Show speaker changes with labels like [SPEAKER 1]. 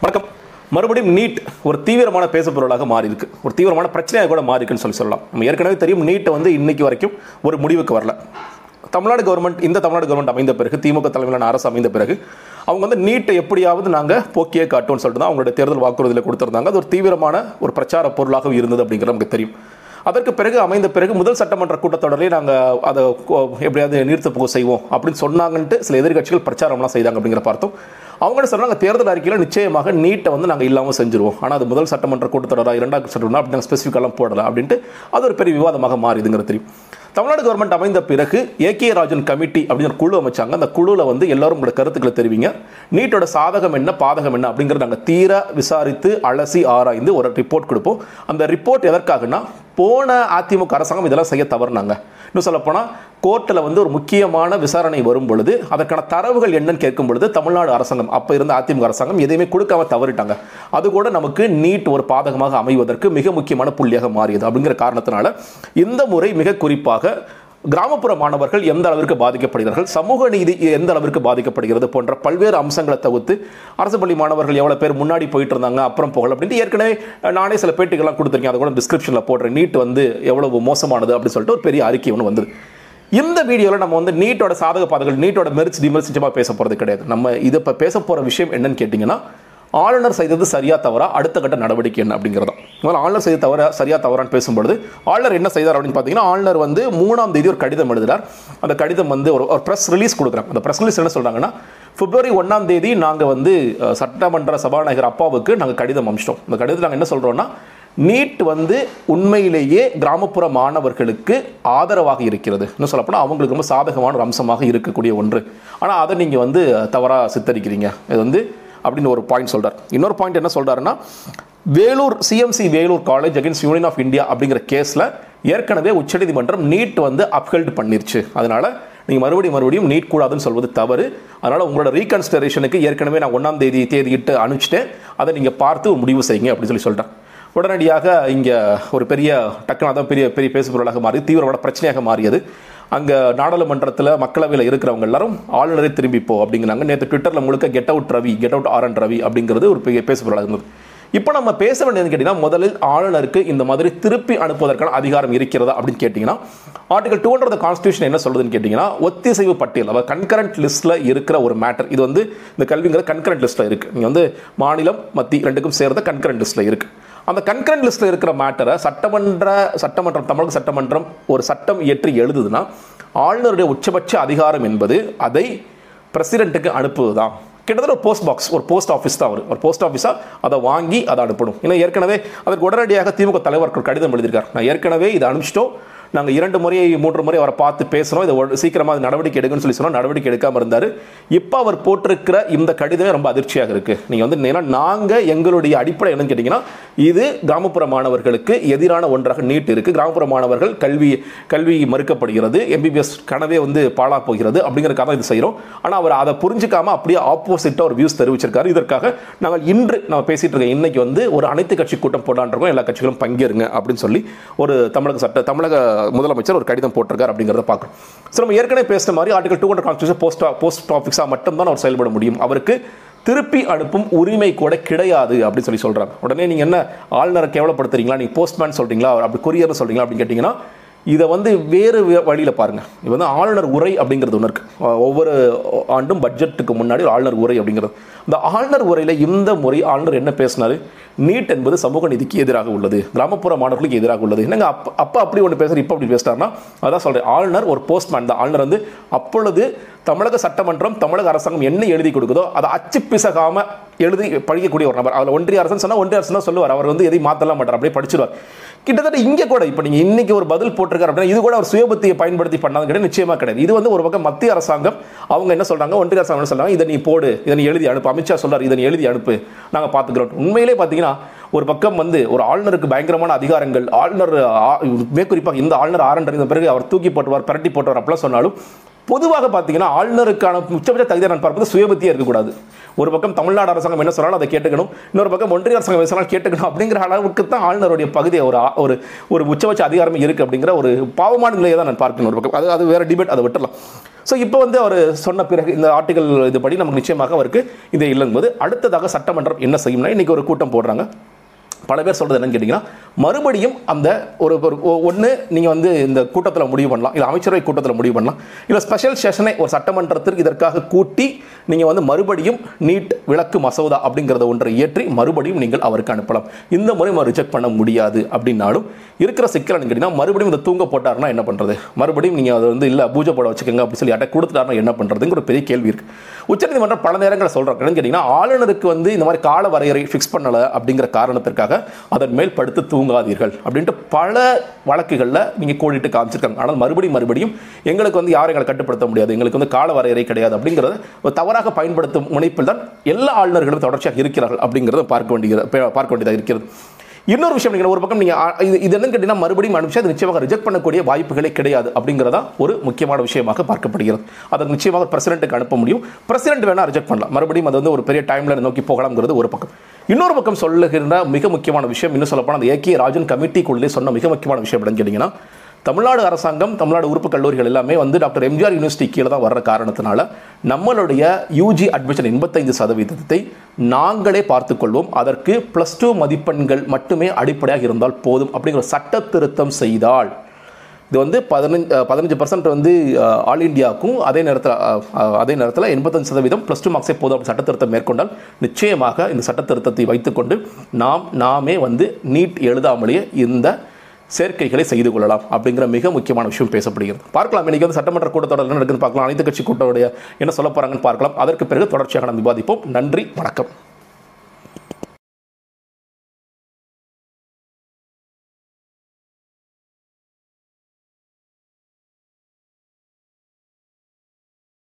[SPEAKER 1] வணக்கம். மறுபடியும் நீட் ஒரு தீவிரமான பேசப்பொருளாக மாறி இருக்கு ஒரு தீவிரமான பிரச்சனையாக கூட மாறி இருக்குன்னு சொல்லி சொல்லலாம். நம்ம ஏற்கனவே தெரியும் நீட்டை வந்து இன்னைக்கு வரைக்கும் ஒரு முடிவுக்கு வரல. தமிழ்நாடு கவர்மெண்ட் இந்த தமிழ்நாடு கவர்மெண்ட் அமைந்த பிறகு திமுக தலைமையிலான அரசு அமைந்த பிறகு அவங்க வந்து நீட்டை எப்படியாவது நாங்கள் போக்கியே காட்டும்னு சொல்லிட்டு தான் அவங்களுடைய தேர்தல் வாக்குறுதியில் கொடுத்துருந்தாங்க. அது ஒரு தீவிரமான ஒரு பிரச்சார பொருளாகவும் இருந்தது அப்படிங்கிறது நமக்கு தெரியும். அதற்கு பிறகு அமைந்த பிறகு முதல் சட்டமன்ற கூட்டத்தொடரே நாங்கள் அதை எப்படியாவது நீர்த்து போக செய்வோம் அப்படின்னு சொன்னாங்கன்ட்டு சில எதிர்க்கட்சிகள் பிரச்சாரம்லாம் செய்தாங்க அப்படிங்கிற பார்த்தோம். அவங்க சொல்றாங்க சொன்னாங்க தேர்தல் அறிக்கையில் நிச்சயமாக நீட்டை வந்து நாங்கள் இல்லாமல் செஞ்சிருவோம். ஆனால் அது முதல் சட்டமன்ற கூட்டத்தொடரா இரண்டாவது சட்டமன்ற அப்படி நாங்கள் ஸ்பெசிஃபிக்கெல்லாம் போடலாம் அப்படின்ட்டு அது ஒரு பெரிய விவாதமாக மாறிதுங்கிற தெரியும். தமிழ்நாடு கவர்மெண்ட் அமைந்த பிறகு ஏகே ராஜன் கமிட்டி அப்படின்னு குழு அமைச்சாங்க. அந்த குழுவில் வந்து எல்லாரும் உங்களோட கருத்துக்களை தெரிவிங்க. நீட்டோட சாதகம் என்ன பாதகம் என்ன அப்படிங்கிறத நாங்கள் தீர விசாரித்து அலசி ஆராய்ந்து ஒரு ரிப்போர்ட் கொடுப்போம். அந்த ரிப்போர்ட் எதற்காகனா போன அதிமுக அரசாங்கம் இதெல்லாம் செய்ய தவறுனாங்க. இன்னும் சொல்லப்போனால் கோர்ட்டில் வந்து ஒரு முக்கியமான விசாரணை வரும் பொழுது அதற்கான தரவுகள் என்னன்னு கேட்கும் பொழுது தமிழ்நாடு அரசாங்கம் அப்போ இருந்த அதிமுக அரசாங்கம் எதையுமே கொடுக்காம தவறிட்டாங்க. அது கூட நமக்கு நீட் ஒரு பாதகமாக அமைவதற்கு மிக முக்கியமான புள்ளியாக மாறியது அப்படிங்கிற காரணத்தினால இந்த முறை மிக குறிப்பாக கிராமப்புற மாணவர்கள் எந்த அளவிற்கு பாதிக்கப்படுகிறார்கள் சமூக நீதி எந்த அளவிற்கு பாதிக்கப்படுகிறது போன்ற பல்வேறு அம்சங்களை தவிர்த்து அரசு பள்ளி மாணவர்கள் எவ்வளோ பேர் முன்னாடி போயிட்டு இருந்தாங்க அப்புறம் போகல அப்படின்ட்டு ஏற்கனவே நானே சில பேட்டிகள்லாம் கொடுத்துருக்கேன். அதை கூட டிஸ்கிரிப்ஷனில் போடுறேன். நீட் வந்து எவ்வளவு மோசமானது அப்படின்னு சொல்லிட்டு ஒரு பெரிய அறிக்கை ஒன்று வந்தது. இந்த வீடியோவில் நம்ம வந்து நீட்டோட சாதக பாதைகள் நீட்டோட மெரிச்சு டிமெரிட்ஸ் பேச போகிறது கிடையாது. நம்ம இது இப்போ பேச போகிற விஷயம் என்னன்னு கேட்டிங்கன்னா ஆளுநர் செய்தது சரியா தவறா? அடுத்த கட்ட நடவடிக்கை என்ன அப்படிங்கிறதா முதல்ல ஆளுநர் செய்த தவறா சரியா தவறான்னு பேசும்பொழுது ஆளுநர் என்ன செய்தார் அப்படின்னு பார்த்தீங்கன்னா ஆளுநர் வந்து மூணாம் தேதி ஒரு கடிதம் எழுதுறார். அந்த கடிதம் வந்து ஒரு ஒரு ப்ரெஸ் ரிலீஸ் கொடுக்குறாங்க அந்த ப்ரெஸ் ரிலீஸ் என்ன சொல்கிறாங்கன்னா பிப்ரவரி ஒன்றாம் தேதி நாங்கள் வந்து சட்டமன்ற சபாநாயகர் அப்பாவுக்கு நாங்கள் கடிதம் அமிச்சிட்டோம். அந்த கடிதத்தில் நாங்கள் என்ன சொல்கிறோன்னா நீட் வந்து உண்மையிலேயே கிராமப்புற மாணவர்களுக்கு ஆதரவாக இருக்கிறது. இன்னும் சொல்லப்போனால் அவங்களுக்கு ரொம்ப சாதகமான ஒரு அம்சமாக இருக்கக்கூடிய ஒன்று. ஆனால் அதை நீங்கள் வந்து தவறாக சித்தரிக்கிறீங்க. இது வந்து அப்படின்னு ஒரு பாயிண்ட் சொல்கிறார் இன்னொரு பாயிண்ட் என்ன சொல்கிறாருன்னா Vellore CMC Vellore college against Union of India அப்படிங்கிற கேஸில் ஏற்கனவே உச்சநீதிமன்றம் நீட் வந்து அப்ஹெல்ட் பண்ணிருச்சு. அதனால் நீங்கள் மறுபடியும் மறுபடியும் நீட் கூடாதுன்னு சொல்வது தவறு. அதனால் உங்களோட ரீகன்சிடரேஷனுக்கு ஏற்கனவே நான் ஒன்றாம் தேதி தேதியிட்டு அனுப்பிச்சிட்டேன். அதை நீங்கள் பார்த்து ஒரு முடிவு செய்யுங்க அப்படின்னு சொல்லி சொல்கிறேன் உடனடியாக இங்கே ஒரு பெரிய டக்குனு பெரிய பெரிய பேசுபொருளாக மாறி தீவிரமான பிரச்சனையாக மாறியது. அங்கே நாடாளுமன்றத்தில் மக்களவையில் இருக்கிறவங்க எல்லாரும் ஆளுநரை திரும்பிப்போ அப்படிங்கிறாங்க. நேற்று ட்விட்டரில் முழுக்க get out Ravi get out R Ravi அப்படிங்கிறது ஒரு பெரிய பேசுபொருளாக இருந்தது. இப்போ நம்ம பேச வேண்டியது கேட்டிங்கன்னா முதலில் ஆளுநருக்கு இந்த மாதிரி திருப்பி அனுப்புவதற்கான அதிகாரம் இருக்கிறதா அப்படின்னு கேட்டிங்கன்னா ஆர்டிகல் டூ ஹண்ட்ரட் கான்ஸ்டியூஷன் என்ன சொல்லுதுன்னு கேட்டிங்கன்னா ஒத்திசைவு பட்டியல் அதாவது கன்கரண்ட் லிஸ்ட்டில் இருக்கிற ஒரு மேட்டர் இது வந்து இந்த கல்விங்கிற கன்கரண்ட் லிஸ்ட்டில் இருக்குது இங்கே வந்து மாநிலம் மத்திய ரெண்டுக்கும் சேர்ந்த கன்கரண்ட் லிஸ்ட்டில் இருக்குது அந்த கன்கரண்ட் லிஸ்ட்டில் இருக்கிற மேட்டரை சட்டமன்ற சட்டமன்றம் தமிழக சட்டமன்றம் ஒரு சட்டம் இயற்றி எழுதுதுன்னா ஆளுநருடைய உச்சபட்ச அதிகாரம் என்பது அதை பிரசிடெண்ட்டுக்கு அனுப்புவது தான் கிட்டத்தட்ட ஒரு போஸ்ட் பாக்ஸ் ஒரு போஸ்ட் ஆஃபீஸ் தான் அவர். ஒரு போஸ்ட் ஆஃபீஸாக அதை வாங்கி அதை அனுப்பணும். ஏன்னா ஏற்கனவே அதற்கு உடனடியாக திமுக தலைவர்கள் கடிதம் எழுதியிருக்கார். நான் ஏற்கனவே இதை அனுப்பிச்சிட்டோம். நாங்கள் இரண்டு முறை மூன்று முறை அவரை பார்த்து பேசுகிறோம் இதை சீக்கிரமாக நடவடிக்கை எடுக்குன்னு சொல்லி சொன்னால் நடவடிக்கை எடுக்காமல் இருந்தார். இப்போ அவர் போட்டிருக்கிற இந்த கடிதமே ரொம்ப அதிர்ச்சியாக இருக்குது நீங்கள் வந்து ஏன்னா நாங்கள் எங்களுடைய அடிப்படை என்னன்னு கேட்டிங்கன்னா இது கிராமப்புற மாணவர்களுக்கு எதிரான ஒன்றாக நீட் இருக்குது கிராமப்புற மாணவர்கள் கல்வி கல்வி மறுக்கப்படுகிறது. எம்பிபிஎஸ் கனவே வந்து பாழா போகிறது அப்படிங்கிறதுக்காக இது செய்கிறோம் ஆனால் அவர் அதை புரிஞ்சுக்காம அப்படியே ஆப்போசிட்டாக ஒரு வியூஸ் தெரிவிச்சிருக்காரு. இதற்காக நாங்கள் இன்று நம்ம பேசிகிட்டு இருக்கோம். இன்னைக்கு வந்து ஒரு அனைத்து கட்சி கூட்டம் போடான் எல்லா கட்சிகளும் பங்கேறுங்க அப்படின்னு சொல்லி ஒரு தமிழக சட்ட தமிழக முதலமைச்சர் ஒரு கடிதம் போட்டிருக்கார் அப்படிங்கிறத பார்க்குறோம் ஸோ நம்ம ஏற்கனவே பேசின மாதிரி article two hundred constitution post post ஆஃபீஸாக மட்டும்தான் அவர் செயல்பட முடியும். அவருக்கு திருப்பி அனுப்பும் உரிமை கூட கிடையாது அப்படின்னு சொல்லி சொல்றாங்க உடனே நீங்க என்ன ஆளுநரை கேவலப்படுத்துறீங்களா? நீங்கள் போஸ்ட்மேன் சொல்றீங்களா? அப்படி கொரியர் சொல்றீங்களா? அப்படின்னு கேட்டீங்கன்னா இதை வந்து வேறு வழியில் பாருங்கள் பாருங்க. இது வந்து ஆளுநர் உரை அப்படிங்கிறது ஒன்று இருக்குது ஒவ்வொரு ஆண்டும் பட்ஜெட்டுக்கு முன்னாடி ஒரு ஆளுநர் உரை அப்படிங்கிறது. இந்த ஆளுநர் உரையில் இந்த முறை ஆளுநர் என்ன பேசினார்? நீட் என்பது சமூக நீதிக்கு எதிராக உள்ளது. கிராமப்புற மாணவர்களுக்கு எதிராக உள்ளது. என்னங்க அப் அப்போ அப்படி ஒன்று பேசுகிற இப்போ அப்படி பேசுகிறாருன்னா அதான் சொல்கிறேன் ஆளுநர் ஒரு போஸ்ட்மேன் தான் ஆளுநர் வந்து அப்பொழுது தமிழக சட்டமன்றம் தமிழக அரசாங்கம் என்ன எழுதி கொடுக்குதோ அதை அச்சு பிசகாமல் எழுதி படிக்கக்கூடிய ஒரு நபர். அதில் ஒன்றிய அரசுன்னு சொன்னால் ஒன்றிய அரசு தான் சொல்லுவார். அவர் வந்து எதையும் மாற்றலாம் மாட்டார். அப்படியே படிச்சிருவார். கிட்டத்தட்ட இங்கே கூட இப்போ நீங்கள் இன்னைக்கு ஒரு பதில் போட்டிருக்காரு அப்படின்னா இது கூட ஒரு சுயபுத்தியை பயன்படுத்தி பண்ணாது கிடையாது நிச்சயமா கிடையாது. இது வந்து ஒரு பக்கம் மத்திய அரசாங்கம் அவங்க என்ன சொல்றாங்க ஒன்றிய அரசாங்கம் என்ன சொல்றாங்க இதை நீ போடு இதை நீ எழுதி அனுப்பு. அமித்ஷா சொல்கிறார் இதை நீ எழுதி அனுப்பு. நாங்கள் பார்த்துக்கிறோம். உண்மையிலே பார்த்தீங்கன்னா ஒரு பக்கம் வந்து ஒரு ஆளுநருக்கு பயங்கரமான அதிகாரங்கள் ஆளுநர் மேற்குறிப்பாக இந்த ஆளுநர் ஆரண்டறிந்த பிறகு அவர் தூக்கி போட்டுவார் பிரட்டி போட்டுவார் அப்படிலாம் சொன்னாலும் பொதுவாக பார்த்தீங்கன்னா ஆளுநருக்கான உச்சபட்ச தகுதியை நான் பார்ப்பது சுயபத்தியே இருக்கக்கூடாது. ஒரு பக்கம் தமிழ்நாடு அரசாங்கம் என்ன சொன்னாலும் அதை கேட்டுக்கணும். இன்னொரு பக்கம் ஒன்றிய அரசாங்கம் என்ன சொன்னாலும் கேட்டுக்கணும் அப்படிங்கிற அளவுக்கு தான் ஆளுநருடைய பகுதியை ஒரு ஒரு ஒரு உச்சபட்ச அதிகாரம் இருக்குது அப்படிங்கிற ஒரு பாவமான நிலையை தான் நான் பார்க்கணும் ஒரு பக்கம். அது அது வேறு டிபேட் அதை விட்டுறலாம். ஸோ இப்போ வந்து அவர் சொன்ன பிறகு இந்த ஆர்டிகல் இதுபடி நமக்கு நிச்சயமாக அவருக்கு இது இல்லைங்கும்போது அடுத்ததாக சட்டமன்றம் என்ன செய்யும்னா இன்றைக்கி ஒரு கூட்டம் போடுறாங்க. பல பேர் சொல்கிறது என்னன்னு கேட்டிங்கன்னா மறுபடியும் அந்த ஒரு ஒரு ஒன்று நீங்கள் வந்து இந்த கூட்டத்தில் முடிவு பண்ணலாம். இல்லை அமைச்சரவை கூட்டத்தில் முடிவு பண்ணலாம். இல்லை ஸ்பெஷல் செஷனை ஒரு சட்டமன்றத்திற்கு இதற்காக கூட்டி நீங்கள் வந்து மறுபடியும் நீட் விளக்கு மசோதா அப்படிங்கிறத ஒன்றை ஏற்றி மறுபடியும் நீங்கள் அவருக்கு அனுப்பலாம். இந்த முறை அவர் ரிஜெக்ட் பண்ண முடியாது அப்படின்னாலும் இருக்கிற சிக்கல் கேட்டிங்கன்னா மறுபடியும் இந்த தூங்க போட்டாருன்னா என்ன பண்ணுறது மறுபடியும் நீங்கள் அதை வந்து இல்லை பூஜை போட வச்சுக்கோங்க அப்படின்னு சொல்லி அட்டை கொடுத்துட்டாருன்னா என்ன பண்ணுறதுங்கிற ஒரு பெரிய கேள்வி இருக்குது உச்சநீதிமன்றம் பல நேரங்களில் சொல்கிறாங்க கேட்டிங்கன்னா ஆளுநருக்கு வந்து இந்த மாதிரி கால வரையறை ஃபிக்ஸ் பண்ணலை அப்படிங்கிற காரணத்திற்காக அதன் மேல் படுத்து தூங்காதீர்கள் அப்படின்ட்டு பல வழக்குகளில் நீங்கள் கோடிட்டு காமிச்சிருக்காங்க. ஆனால் மறுபடியும் மறுபடியும் எங்களுக்கு வந்து யாரும் எங்களை கட்டுப்படுத்த முடியாது. எங்களுக்கு வந்து கால வரையறை கிடையாது அப்படிங்கிறத தவறாக பயன்படுத்தும் முனைப்பில் தான் எல்லா ஆளுநர்களும் தொடர்ச்சியாக இருக்கிறார்கள் அப்படிங்கிறத பார்க்க வேண்டியது பார்க்க வேண்டியதாக இருக்கிறது. இன்னொரு விஷயம் நீங்கள் ஒரு பக்கம் நீங்கள் இது இது என்னன்னு கேட்டிங்கன்னா மறுபடியும் அனுப்பிச்சு அது நிச்சயமாக ரிஜெக்ட் பண்ணக்கூடிய வாய்ப்புகளே கிடையாது அப்படிங்கிறதா ஒரு முக்கியமான விஷயமாக பார்க்கப்படுகிறது. அதை நிச்சயமாக பிரசிடென்ட்டுக்கு அனுப்ப முடியும். பிரசிடென்ட் வேணால் ரிஜெக்ட் பண்ணலாம். மறுபடியும் அது வந்து ஒரு பெரிய டைம்ல நோக்கி போகலாம்ங்கிறது ஒரு பக்கம். இன்னொரு பக்கம் சொல்லுகின்ற மிக முக்கியமான விஷயம் இன்னும் சொல்லப்போனால் அந்த ஏகே ராஜன் கமிட்டிக்குள்ளே சொன்ன மிக முக்கியமான விஷயம் என்னன்னு கேட்டிங்கன்னா தமிழ்நாடு அரசாங்கம் தமிழ்நாடு உறுப்பு கல்லூரிகள் எல்லாமே வந்து டாக்டர் எம்ஜிஆர் யூனிவர்சிட்டி கீழே தான் வர்ற காரணத்தினால நம்மளுடைய யூஜி அட்மிஷன் எண்பத்தைந்து சதவீதத்தை நாங்களே பார்த்துக்கொள்வோம். அதற்கு ப்ளஸ் டூ மதிப்பெண்கள் மட்டுமே அடிப்படையாக இருந்தால் போதும் அப்படிங்கிற சட்ட திருத்தம் செய்தால் இது வந்து பதினஞ்சு பதினஞ்சு பர்சன்ட் வந்து ஆல் இந்தியாவுக்கும் அதே நேரத்தில் அதே நேரத்தில் எண்பத்தஞ்சு சதவீதம் ப்ளஸ் டூ மார்க்ஸே போதும் சட்ட திருத்தம் மேற்கொண்டால் நிச்சயமாக இந்த சட்டத்திருத்தத்தை வைத்துக்கொண்டு நாம் நாமே வந்து நீட் எழுதாமலேயே இந்த சேர்க்கைகளை செய்து கொள்ளலாம் அப்படிங்கிற மிக முக்கியமான விஷயம் பேசப்படுகிறது. பார்க்கலாம் இன்றைக்கி வந்து சட்டமன்ற கூட்டத்தொடர் என்ன நடக்குதுன்னு பார்க்கலாம். அனைத்து கட்சி கூட்டத்தோடைய என்ன சொல்ல போகிறாங்கன்னு பார்க்கலாம். அதற்கு பிறகு தொடர்ச்சியாக நாம் விவாதிப்போம். நன்றி வணக்கம்.